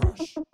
crush,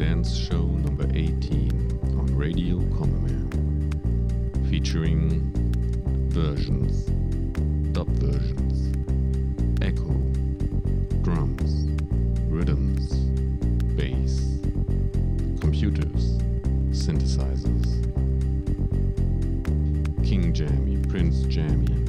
dance show number 18 on Radio Cómeme, featuring versions, dub versions, echo, drums, rhythms, bass, computers, synthesizers, King Jammy, Prince Jammy.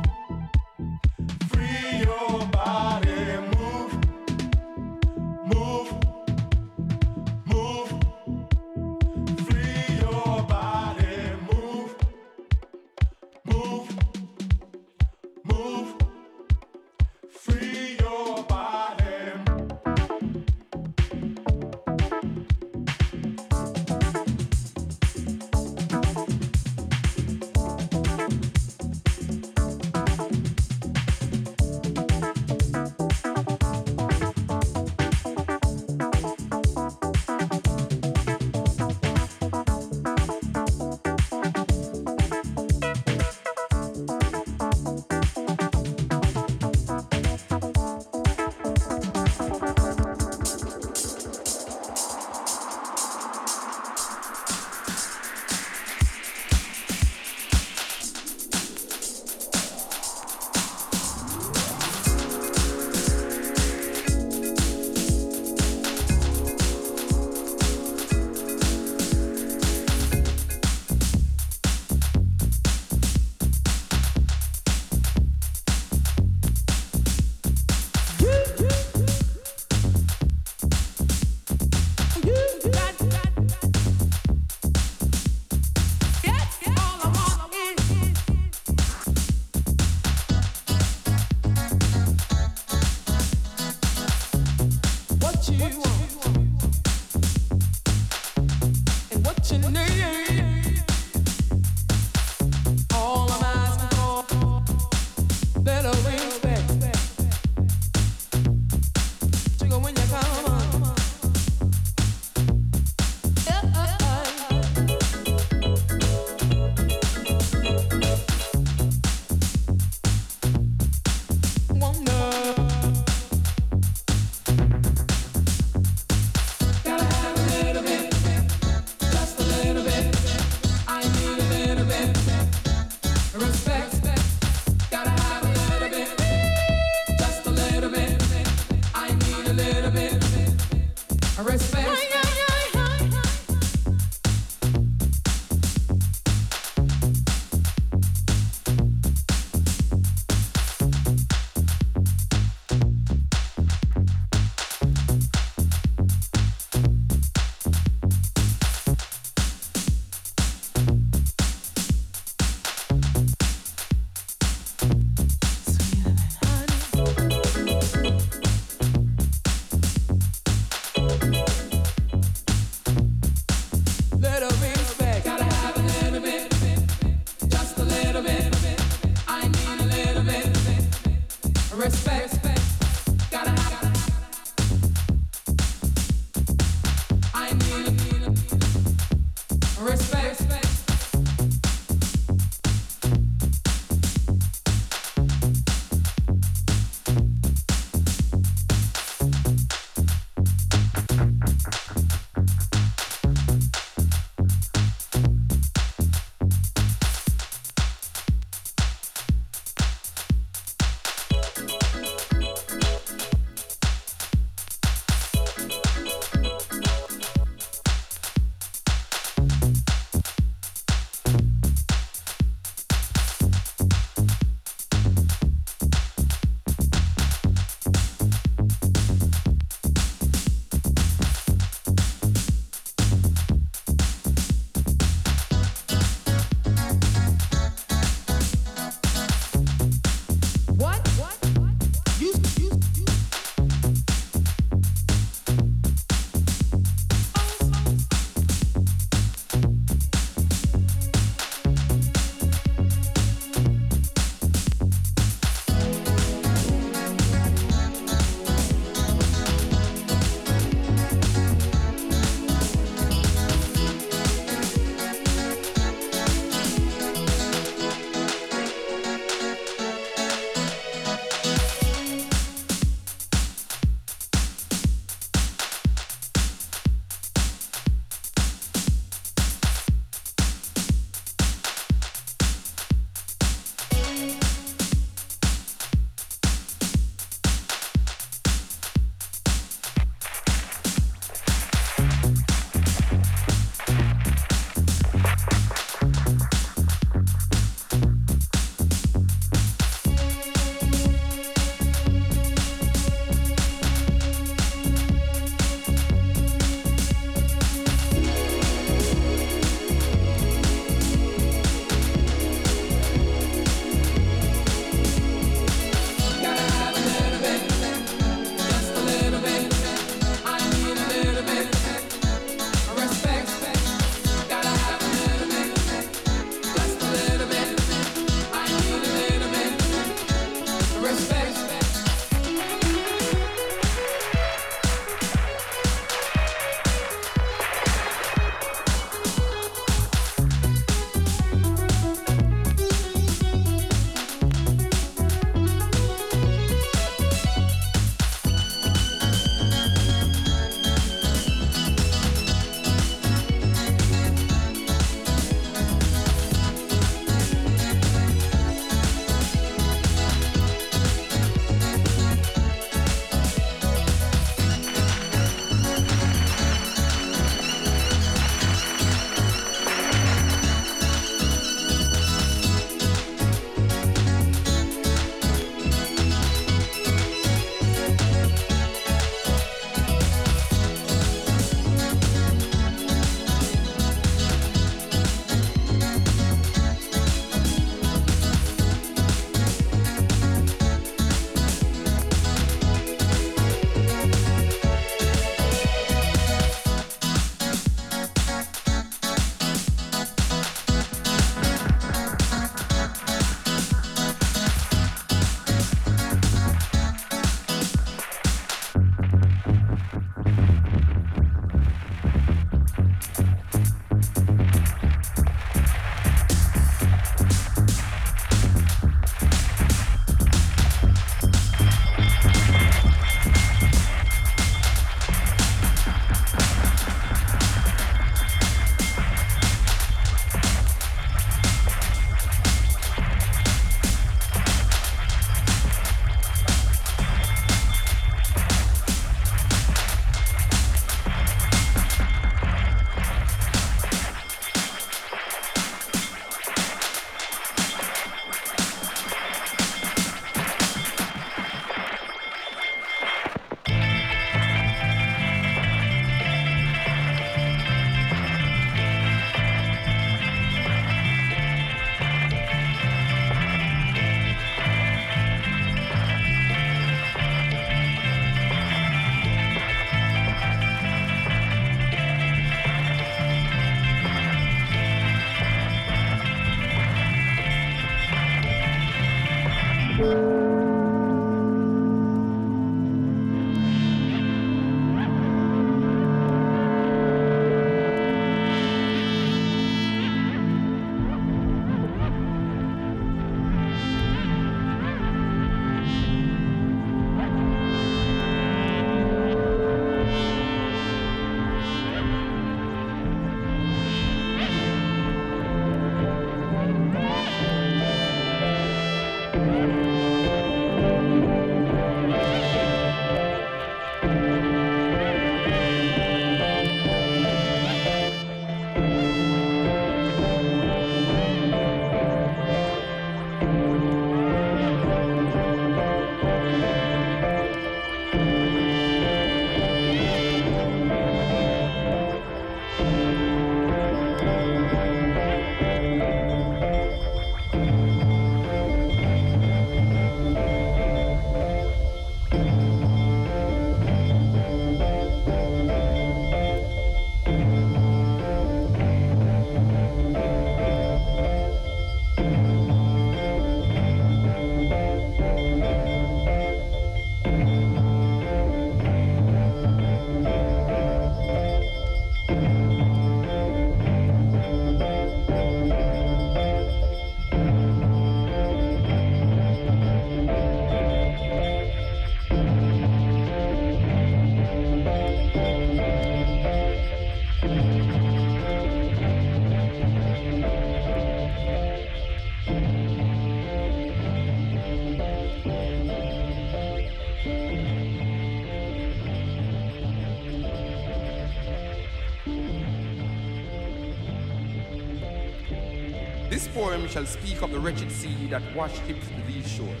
Shall speak of the wretched sea that washed ships to these shores,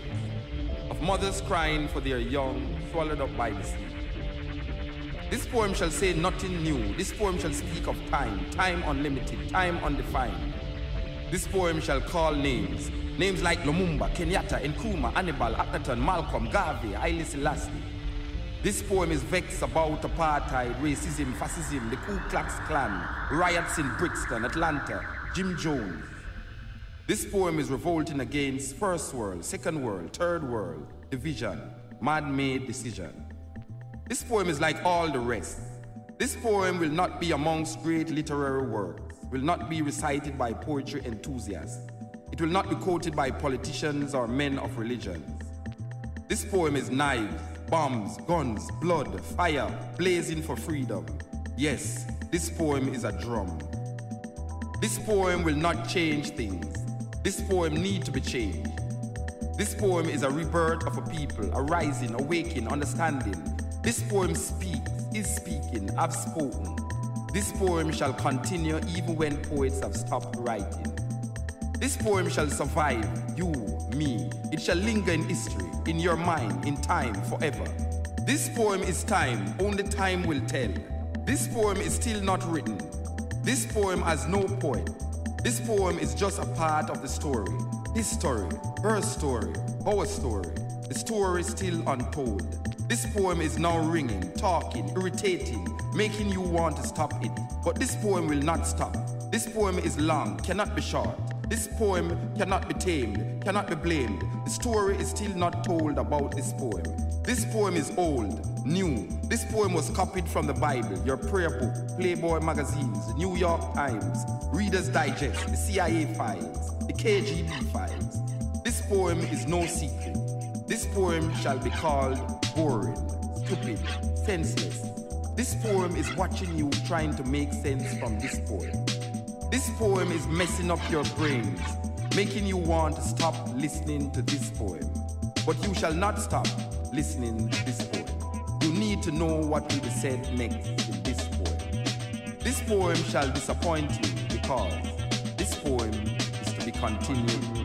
of mothers crying for their young swallowed up by the sea. This poem shall say nothing new. This poem shall speak of time, time unlimited, time undefined. This poem shall call names, names like Lumumba, Kenyatta, Nkrumah, Hannibal, Akhenaton, Malcolm, Garvey, Haile Selassie. This poem is vexed about apartheid, racism, fascism, the Ku Klux Klan, riots in Brixton, Atlanta, Jim Jones. This poem is revolting against first world, second world, third world, division, man-made decision. This poem is like all the rest. This poem will not be amongst great literary works, will not be recited by poetry enthusiasts. It will not be quoted by politicians or men of religions. This poem is knives, bombs, guns, blood, fire, blazing for freedom. Yes, this poem is a drum. This poem will not change things. This poem need to be changed. This poem is a rebirth of a people, a rising, awakening, understanding. This poem speaks, is speaking, I've spoken. This poem shall continue even when poets have stopped writing. This poem shall survive you, me. It shall linger in history, in your mind, in time, forever. This poem is time, only time will tell. This poem is still not written. This poem has no poet. This poem is just a part of the story. His story, her story, our story. The story still untold. This poem is now ringing, talking, irritating, making you want to stop it. But this poem will not stop. This poem is long, cannot be short. This poem cannot be tamed, cannot be blamed. The story is still not told about this poem. This poem is old, new. This poem was copied from the Bible, your prayer book, Playboy magazines, New York Times, Reader's Digest, the CIA files, the KGB files. This poem is no secret. This poem shall be called boring, stupid, senseless. This poem is watching you trying to make sense from this poem. This poem is messing up your brains, making you want to stop listening to this poem. But you shall not stop listening to this poem. You need to know what will be said next in this poem. This poem shall disappoint you because this poem is to be continued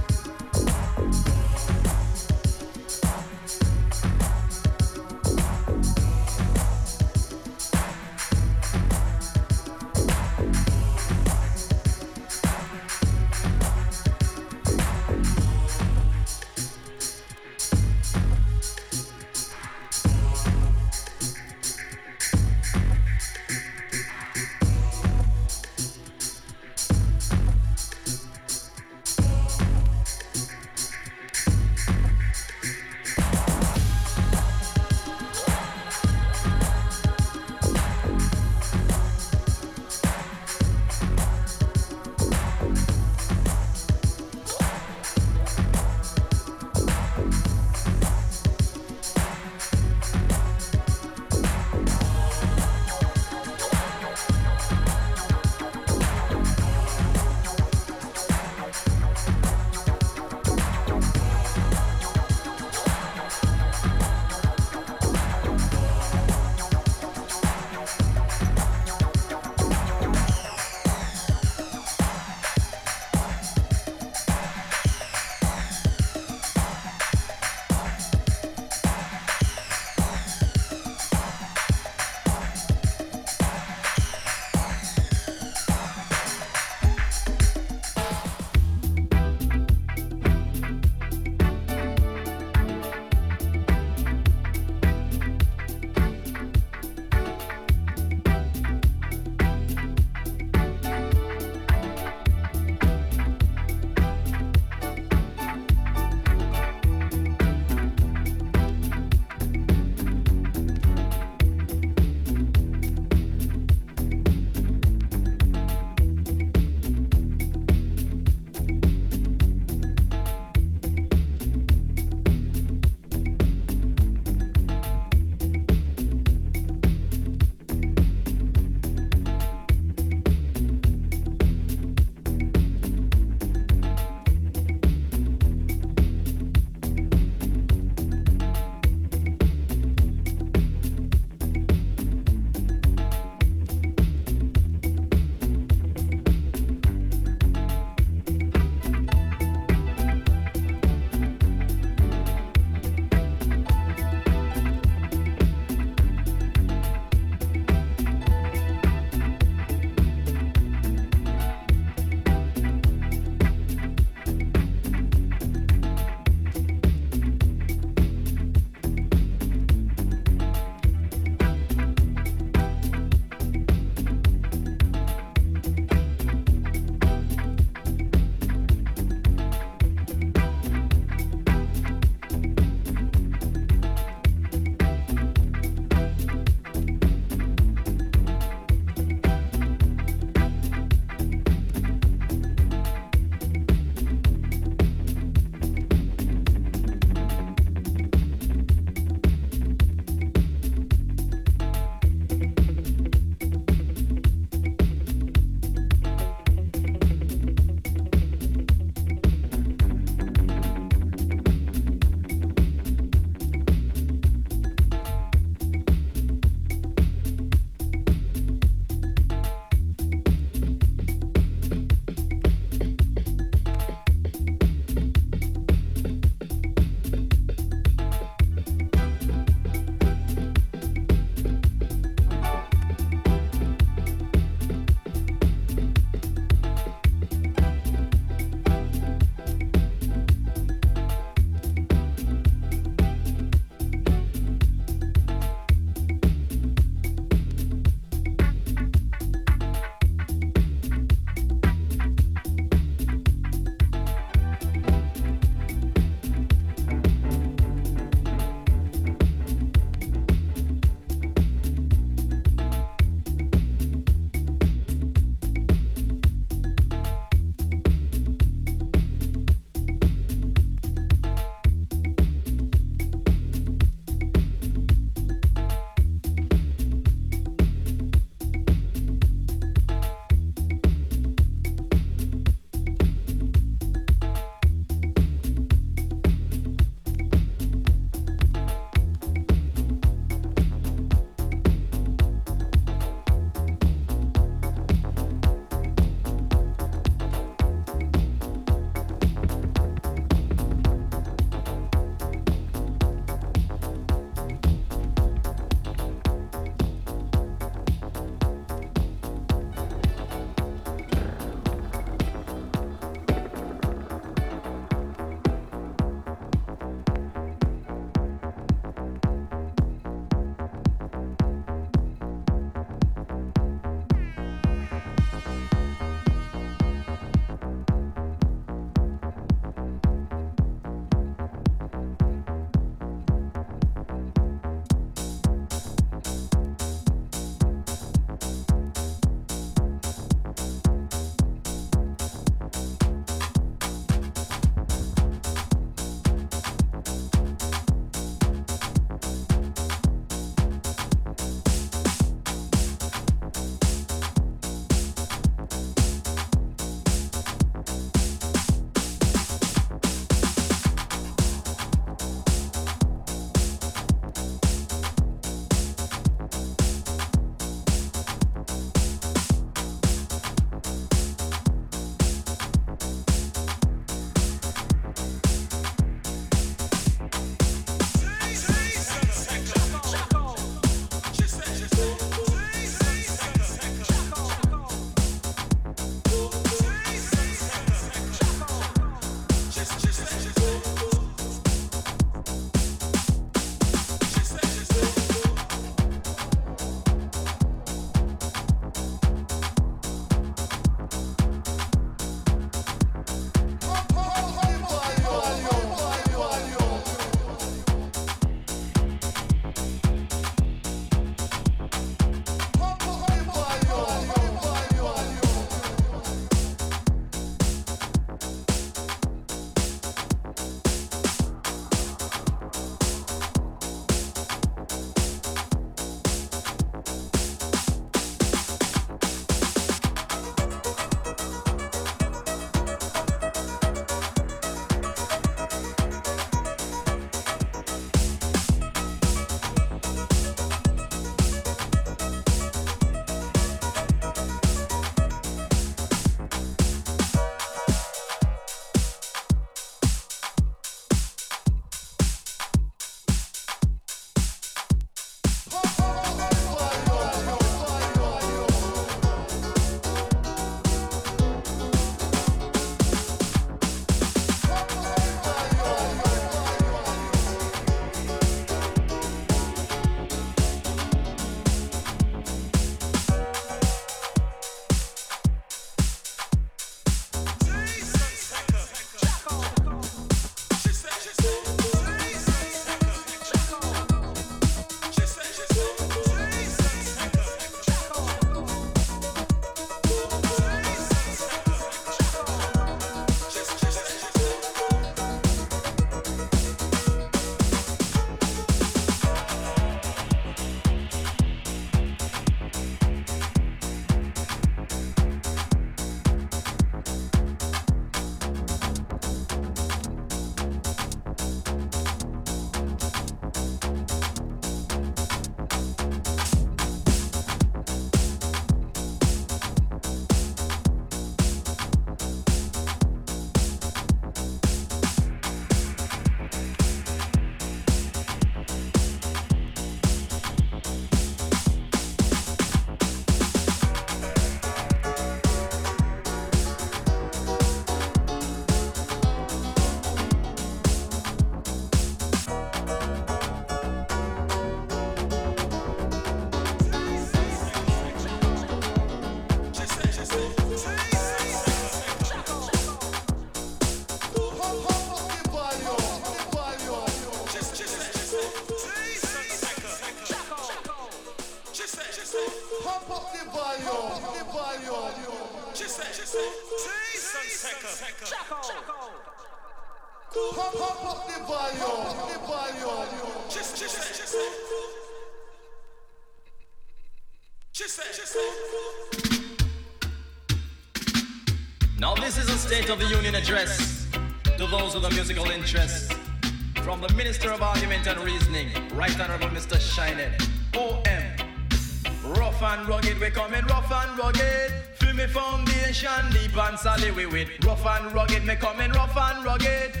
with. Rough and rugged, me coming rough and rugged.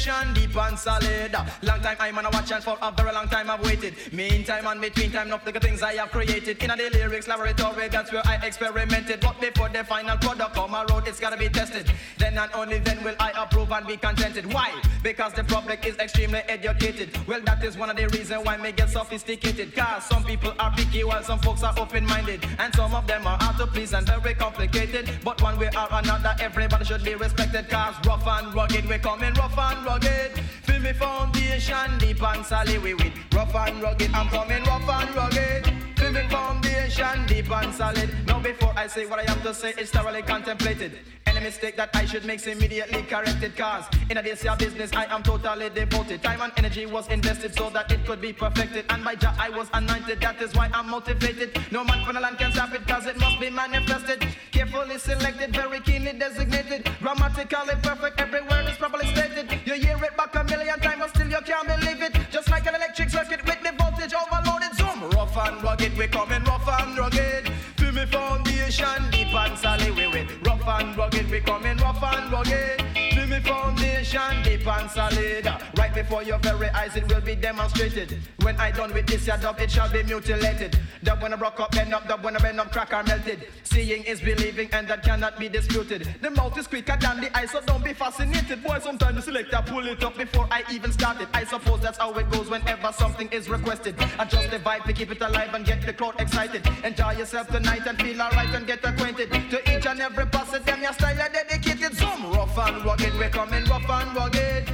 Foundation deep and solid. Long time I'm on a watch and for a very long time I've waited. Meantime and between time, enough the things I have created. In a the lyrics laboratory, that's where I experimented. But before the final product come around, it's gotta be tested. Then and only then will I approve and be contented. Why? Because the public is extremely educated. Well, that is one of the reasons why me get sophisticated. Cause some people are picky while some folks are open-minded. And some of them are hard to please and very complicated. But one way or another, everybody should be respected. Cause rough and rugged, we coming rough and rugged. Feel me foundation deep and solid we with. Rough and rugged, I'm coming rough and rugged. Feel me foundation deep and solid. Now before I say what I have to say, it's thoroughly contemplated. Any mistake that I should make immediately corrected. Cause in a this business, I am totally devoted. Time and energy was invested so that it could be perfected. And by Jah, I was anointed. That is why I'm motivated. No man from the land can stop it, cause it must be manifested. Carefully selected, very keenly designated. Grammatically perfect, every word is properly stated. You hear it back a million times, but still you can't believe it. Just like an electric circuit with the voltage overloaded. Zoom, rough and rugged, we coming rough and rugged. Feel me foundation, deep and solid, we with and rugged, we coming rough and rugged. Feel me foundation, and solid. Right before your very eyes, it will be demonstrated. When I done with this, your dub, it shall be mutilated. Dub when I broke up, bend up, dub when I bend up, crack or melted. Seeing is believing, and that cannot be disputed. The mouth is quicker than the eye, so don't be fascinated. Boy, sometimes the selector pull it up before I even start it. I suppose that's how it goes whenever something is requested. Adjust the vibe to keep it alive and get the crowd excited. Enjoy yourself tonight and feel alright and get acquainted. To each and every facet, them your style are dedicated. Some rough and rugged, we're coming rough and rugged.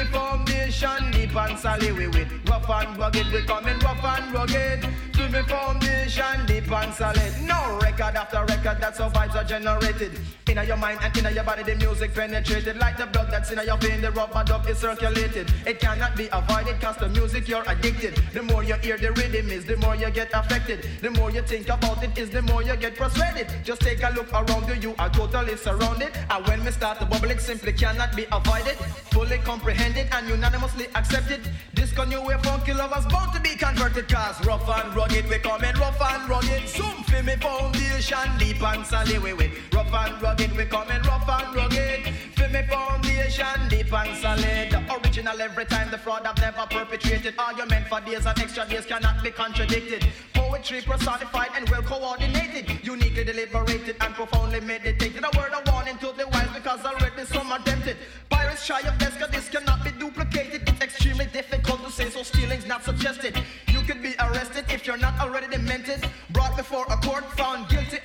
With foundation, deep and solid we with. Rough and rugged, we coming rough and rugged. With foundation, deep and solid. No record after record, that's how vibes are generated. Inna your mind and inna your body, the music penetrated. Like the blood that's inna your vein, the rub-a-dub is circulated. It cannot be avoided, cause the music you're addicted. The more you hear the rhythm is, the more you get affected. The more you think about it is, the more you get frustrated. Just take a look around you, you are totally surrounded. And when we start to bubble, it simply cannot be avoided. Fully comprehended and unanimously accepted. This new wave funky lovers bound to be converted. Cause rough and rugged, we coming rough and rugged. Zoom for me foundation, deep and solid we with. Rough and rugged, we coming rough and rugged. For me foundation, deep and solid. The original every time, the fraud I've never perpetrated. Argument for days and extra days cannot be contradicted. Poetry personified and well coordinated. Uniquely deliberated and profoundly meditated. A word of warning to the wise because already some are tempted. Pirates shy of desk, this cannot be duplicated. It's extremely difficult to say, so stealing's not suggested. You could be arrested if you're not already demented. Brought before a court, found guilty